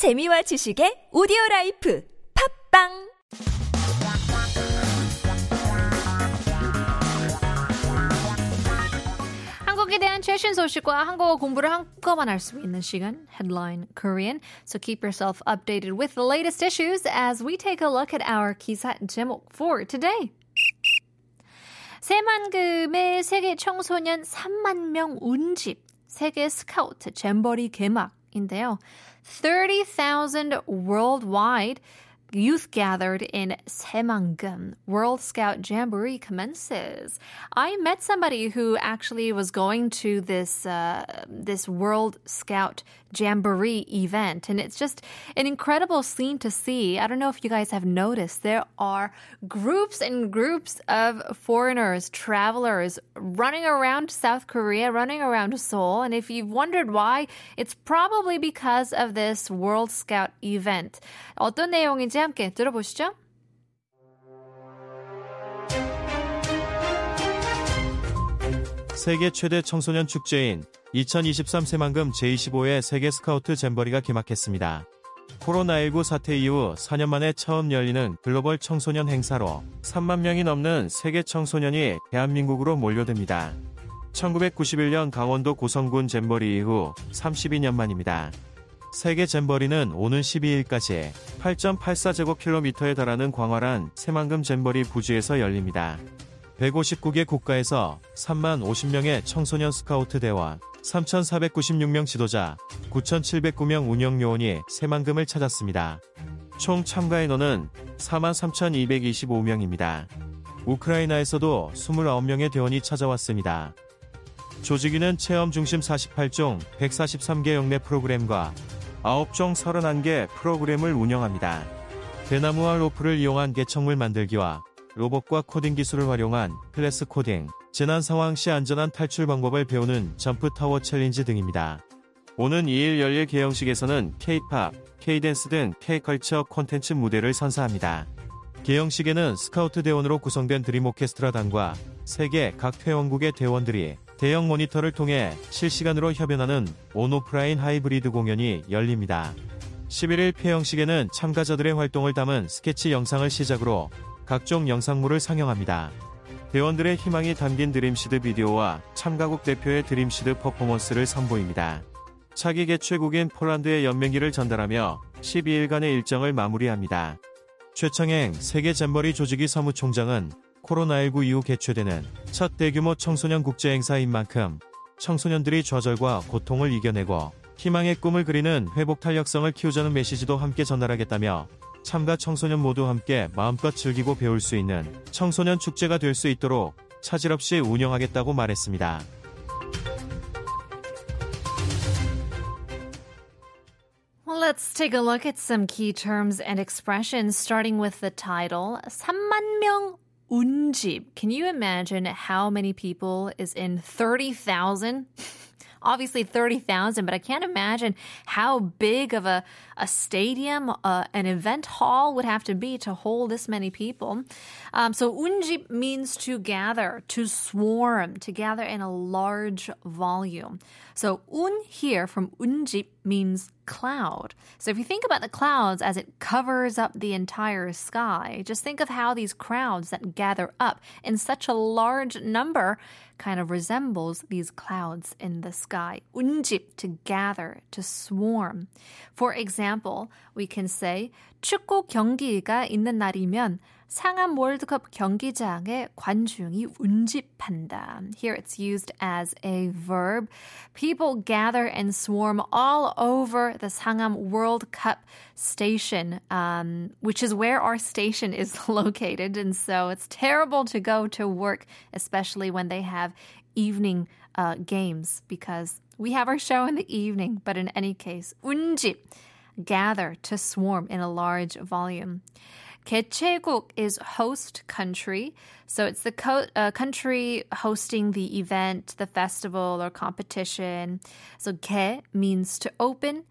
재미와 지식의 오디오 라이프 팝빵 한국에 대한 최신 소식과 한국어 공부를 한꺼번에 할 수 있는 시간 Headline Korean. So keep yourself updated with the latest issues as we take a look at our 기사 제목 for today. 새만금의 세계 청소년 3만 명 운집 세계 스카우트 잼버리 개막 인데요. 30,000 worldwide Youth gathered in Saemangeum World Scout Jamboree commences. I met somebody who actually was going to this uh, this World Scout Jamboree event, and it's just an incredible scene to see. I don't know if you guys have noticed there are groups and groups of foreigners, travelers running around South Korea, running around Seoul, and if you've wondered why, it's probably because of this World Scout event. 어떤 내용인지 함께 들어보시죠. 세계 최대 청소년 축제인 2023 새만금 제25회 세계 스카우트 잼버리가 개막했습니다. 코로나19 사태 이후 4년 만에 처음 열리는 글로벌 청소년 행사로 3만 명이 넘는 세계 청소년이 대한민국으로 몰려듭니다. 1991년 강원도 고성군 잼버리 이후 32년 만입니다. 세계 잼버리는 오는 12일까지 8.84제곱킬로미터에 달하는 광활한 새만금 잼버리 부지에서 열립니다. 159개 국가에서 3만 50명의 청소년 스카우트 대원, 3,496명 지도자, 9,709명 운영 요원이 새만금을 찾았습니다. 총 참가 인원은 43,225명입니다. 우크라이나에서도 29명의 대원이 찾아왔습니다. 조직위는 체험 중심 48종 143개 영내 프로그램과 9종 31개 프로그램을 운영합니다. 대나무와 로프를 이용한 개척물 만들기와 로봇과 코딩 기술을 활용한 클래스 코딩, 재난 상황 시 안전한 탈출 방법을 배우는 점프 타워 챌린지 등입니다. 오는 2일 열릴 개영식에서는 K-팝, K-댄스 등 K-컬처 콘텐츠 무대를 선사합니다. 개영식에는 스카우트 대원으로 구성된 드림 오케스트라 단과 세계 각 회원국의 대원들이 대형 모니터를 통해 실시간으로 협연하는 온오프라인 하이브리드 공연이 열립니다. 11일 폐영식에는 참가자들의 활동을 담은 스케치 영상을 시작으로 각종 영상물을 상영합니다. 대원들의 희망이 담긴 드림시드 비디오와 참가국 대표의 드림시드 퍼포먼스를 선보입니다. 차기 개최국인 폴란드의 연맹기를 전달하며 12일간의 일정을 마무리합니다. 최청행 세계 잼버리 조직위 사무총장은 코로나19 이후 개최되는 첫 대규모 청소년 국제 행사인 만큼 청소년들이 좌절과 고통을 이겨내고 희망의 꿈을 그리는 회복 탄력성을 키우자는 메시지도 함께 전달하겠다며 참가 청소년 모두 함께 마음껏 즐기고 배울 수 있는 청소년 축제가 될 수 있도록 차질 없이 운영하겠다고 말했습니다. Well, let's take a look at some key terms and expressions, starting with the title. 3만 명 운집. Can you imagine how many people is in 30,000? Obviously 30,000, but I can't imagine how big of a, a stadium, uh, an event hall would have to be to hold this many people. Um, so unjip means to gather, to swarm, to gather in a large volume. So un here from unjip means cloud. So if you think about the clouds as it covers up the entire sky, just think of how these crowds that gather up in such a large number kind of resembles these clouds in the sky. 운집, to gather, to swarm. For example, we can say 축구 경기가 있는 날이면 상암 월드컵 경기장에 관중이 운집한다. Here it's used as a verb. People gather and swarm all over the Sangam World Cup station, um, which is where our station is located. And so it's terrible to go to work, especially when they have evening uh, games, because we have our show in the evening. But in any case, 운집, gather, to swarm in a large volume. 개최국 is host country. So it's the co- uh, country hosting the event, the festival or competition. So 개 means to open.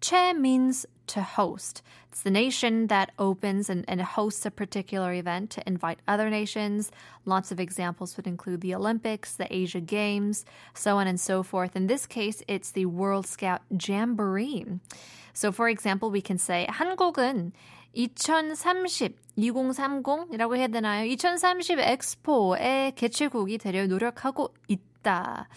Che means to host. It's the nation that opens and, and hosts a particular event to invite other nations. Lots of examples would include the Olympics, the Asia Games, so on and so forth. In this case, it's the World Scout Jamboree. So, for example, we can say 한국은 2030, 2030이라고 해야 되나요? 2030 엑스포의 개최국이 되려 노력하고 있다.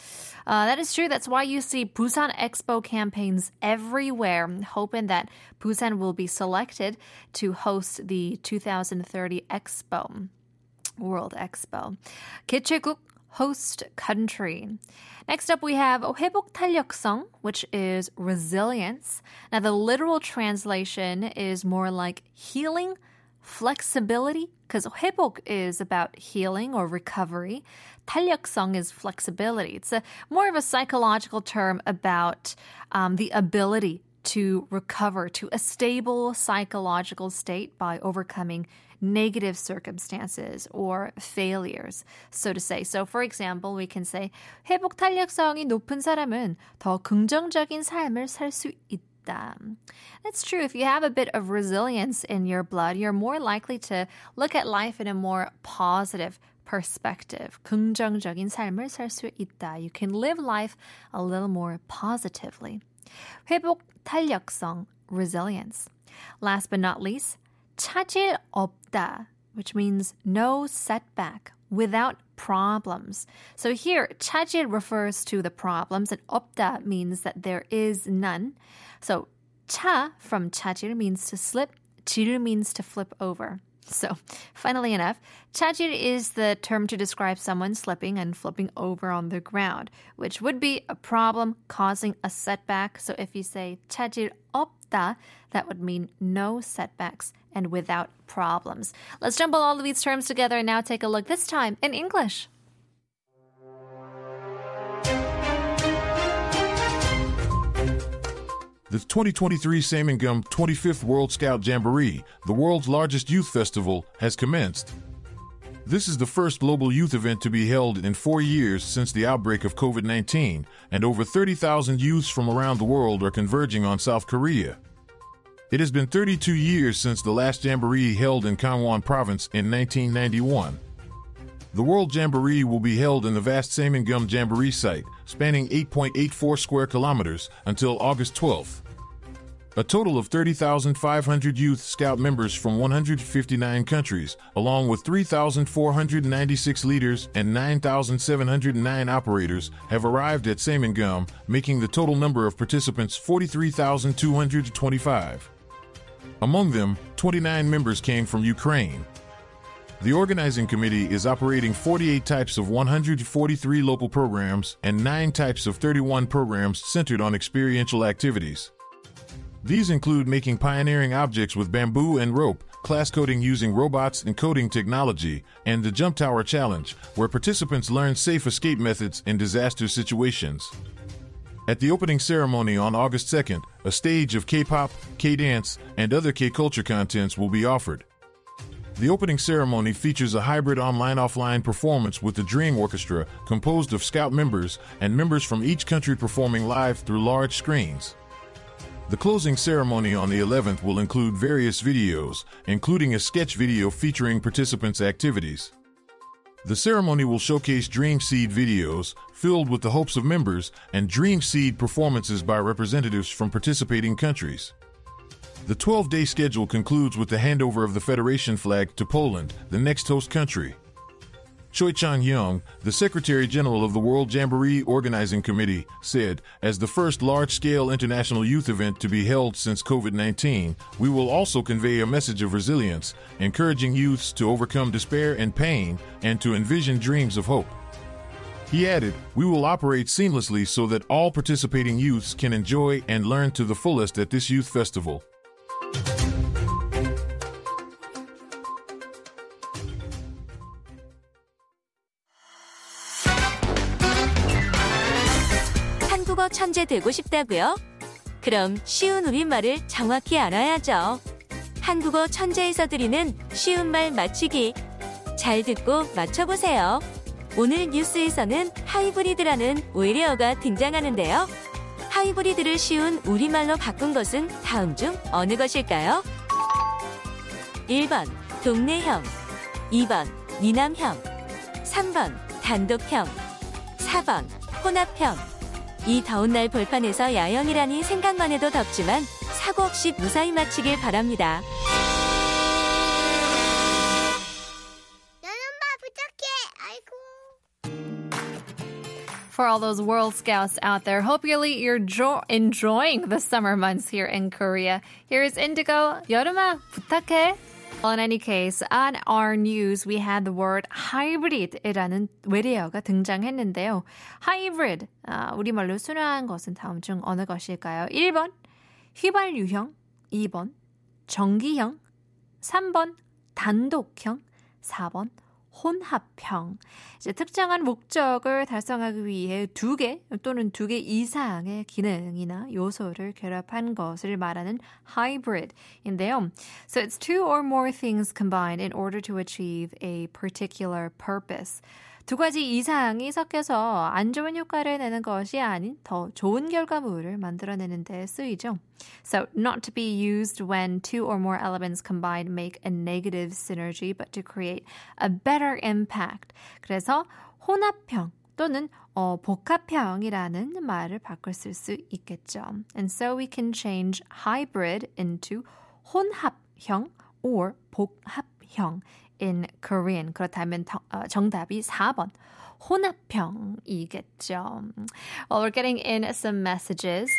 Uh, that is true. That's why you see Busan Expo campaigns everywhere, hoping that Busan will be selected to host the 2030 Expo, World Expo. 개최국 host country. Next up, we have 회복 탄력성, which is resilience. Now, the literal translation is more like healing, flexibility, because 회복 is about healing or recovery. 탄력성 is flexibility. It's a more of a psychological term about um, the ability to recover to a stable psychological state by overcoming negative circumstances or failures, so to say. So, for example, we can say 회복 탄력성이 높은 사람은 더 긍정적인 삶을 살 수 있다. That's true. If you have a bit of resilience in your blood, you're more likely to look at life in a more positive perspective. 긍정적인 삶을 살 수 있다. You can live life a little more positively. 회복 탄력성, resilience. Last but not least, 차질 없다, which means no setback, without problems. So here, 차질 refers to the problems, and 없다 means that there is none. So 차 from 차질 means to slip, 질 means to flip over. So, funnily enough, 차질 is the term to describe someone slipping and flipping over on the ground, which would be a problem causing a setback. So, if you say 차질 없 다, that would mean no setbacks and without problems. Let's jumble all of these terms together and now take a look this time in English. The 2023 Gum 25th World Scout Jamboree, the world's largest youth festival, has commenced. This is the first global youth event to be held in four years since the outbreak of COVID 19, and over 30,000 youths from around the world are converging on South Korea. It has been 32 years since the last Jamboree held in Gangwon Province in 1991. The World Jamboree will be held in the vast Saemangeum Jamboree site, spanning 8.84 square kilometers, until August 12th. A total of 30,500 Youth Scout members from 159 countries, along with 3,496 leaders and 9,709 operators, have arrived at Saemangeum, making the total number of participants 43,225. Among them, 29 members came from Ukraine, the organizing committee is operating 48 types of 143 local programs and 9 types of 31 programs centered on experiential activities. These include making pioneering objects with bamboo and rope, class coding using robots and coding technology, and the Jump Tower Challenge, where participants learn safe escape methods in disaster situations. At the opening ceremony on August 2nd, a stage of K pop, K dance, and other K culture contents will be offered. The opening ceremony features a hybrid online offline performance with the Dream Orchestra, composed of Scout members and members from each country performing live through large screens. The closing ceremony on the 11th will include various videos, including a sketch video featuring participants' activities. The ceremony will showcase Dream Seed videos, filled with the hopes of members, and Dream Seed performances by representatives from participating countries. The 12 day schedule concludes with the handover of the Federation flag to Poland, the next host country. Choi Chang Young, the Secretary General of the World Jamboree Organizing Committee, said, As the first large scale international youth event to be held since COVID 19, we will also convey a message of resilience, encouraging youths to overcome despair and pain and to envision dreams of hope. He added, We will operate seamlessly so that all participating youths can enjoy and learn to the fullest at this youth festival. 한국어 천재 되고 싶다고요? 그럼 쉬운 우리말을 정확히 알아야죠. 한국어 천재에서 드리는 쉬운 말 맞추기. 잘 듣고 맞춰보세요. 오늘 뉴스에서는 하이브리드라는 외래어가 등장하는데요. 하이브리드를 쉬운 우리말로 바꾼 것은 다음 중 어느 것일까요? 1번 동네형 2번 미남형 3번 단독형 4번 혼합형 이 더운 날 벌판에서 야영이라니 생각만 해도 덥지만 사고 없이 무사히 마치길 바랍니다. For all those World Scouts out there, hope really you're jo- enjoying the summer months here in Korea. Here's Indigo. 여름아, 부탁해. Well, in any case, on our news, we had the word hybrid이라는 외래어가 등장했는데요. hybrid, 아, 우리말로 순화한 것은 다음 중 어느 것일까요? 1번, 휘발유형, 2번, 전기형, 3번, 단독형, 4번, 혼합형. 이제 특정한 목적을 달성하기 위해 두 개 또는 두 개 이상의 기능이나 요소를 결합한 것을 말하는 hybrid인데요. So it's two or more things combined in order to achieve a particular purpose. 두 가지 이상이 섞여서 안 좋은 효과를 내는 것이 아닌 더 좋은 결과물을 만들어내는 데 쓰이죠. So, not to be used when two or more elements combined make a negative synergy, but to create a better impact. 그래서 혼합형 또는 어, 복합형이라는 말을 바꿀 쓸수 있겠죠. And so we can change hybrid into 혼합형 or 복합형 in Korean. 그렇다면 더, 어, 정답이 4번. 혼합형이겠죠. Well, we're getting in some messages.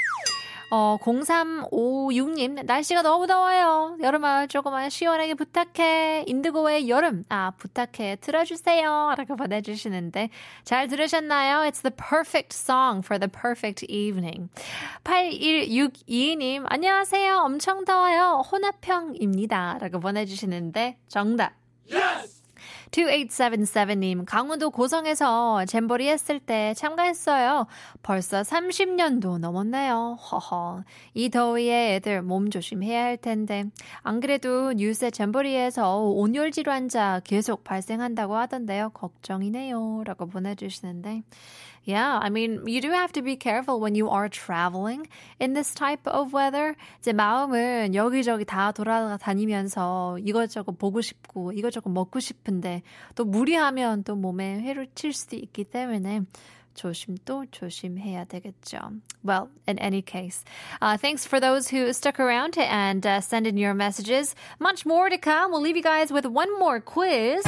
어, 0356님, 날씨가 너무 더워요. 여름아, 조금만 시원하게 부탁해. 인드고의 여름, 아, 부탁해. 틀어주세요. 라고 보내주시는데, 잘 들으셨나요? It's the perfect song for the perfect evening. 8162님, 안녕하세요. 엄청 더워요. 혼합형입니다. 라고 보내주시는데, 정답. 2877님, 강원도 고성에서 잼버리 했을 때 참가했어요. 벌써 30년도 넘었네요. 허허. 이 더위에 애들 몸 조심해야 할 텐데. 안 그래도 뉴스에 잼버리에서 온열 질환자 계속 발생한다고 하던데요. 걱정이네요. 라고 보내주시는데. Yeah, I mean, you do have to be careful when you are traveling in this type of weather. 이제 마음은 여기저기 다 돌아다니면서 이것저것 보고 싶고 이것저것 먹고 싶은데 또 무리하면 또 몸에 해를 칠 수도 있기 때문에 조심도 조심해야 되겠죠. Well, in any case, uh, thanks for those who stuck around and uh, send in your messages. Much more to come. We'll leave you guys with one more quiz.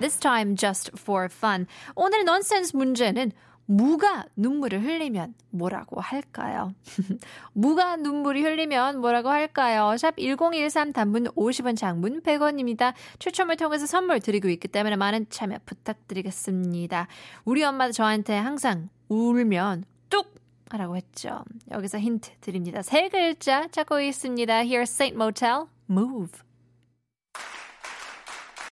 This time just for fun. 오늘 넌센스 문제는 무가 눈물을 흘리면 뭐라고 할까요? 무가 눈물이 흘리면 뭐라고 할까요? 샵 1013 단문 50원 장문 100원입니다. 추첨을 통해서 선물 드리고 있기 때문에 많은 참여 부탁드리겠습니다. 우리 엄마도 저한테 항상 울면 뚝! 하라고 했죠. 여기서 힌트 드립니다. 세 글자 찾고 있습니다. Here's Saint Motel, Move.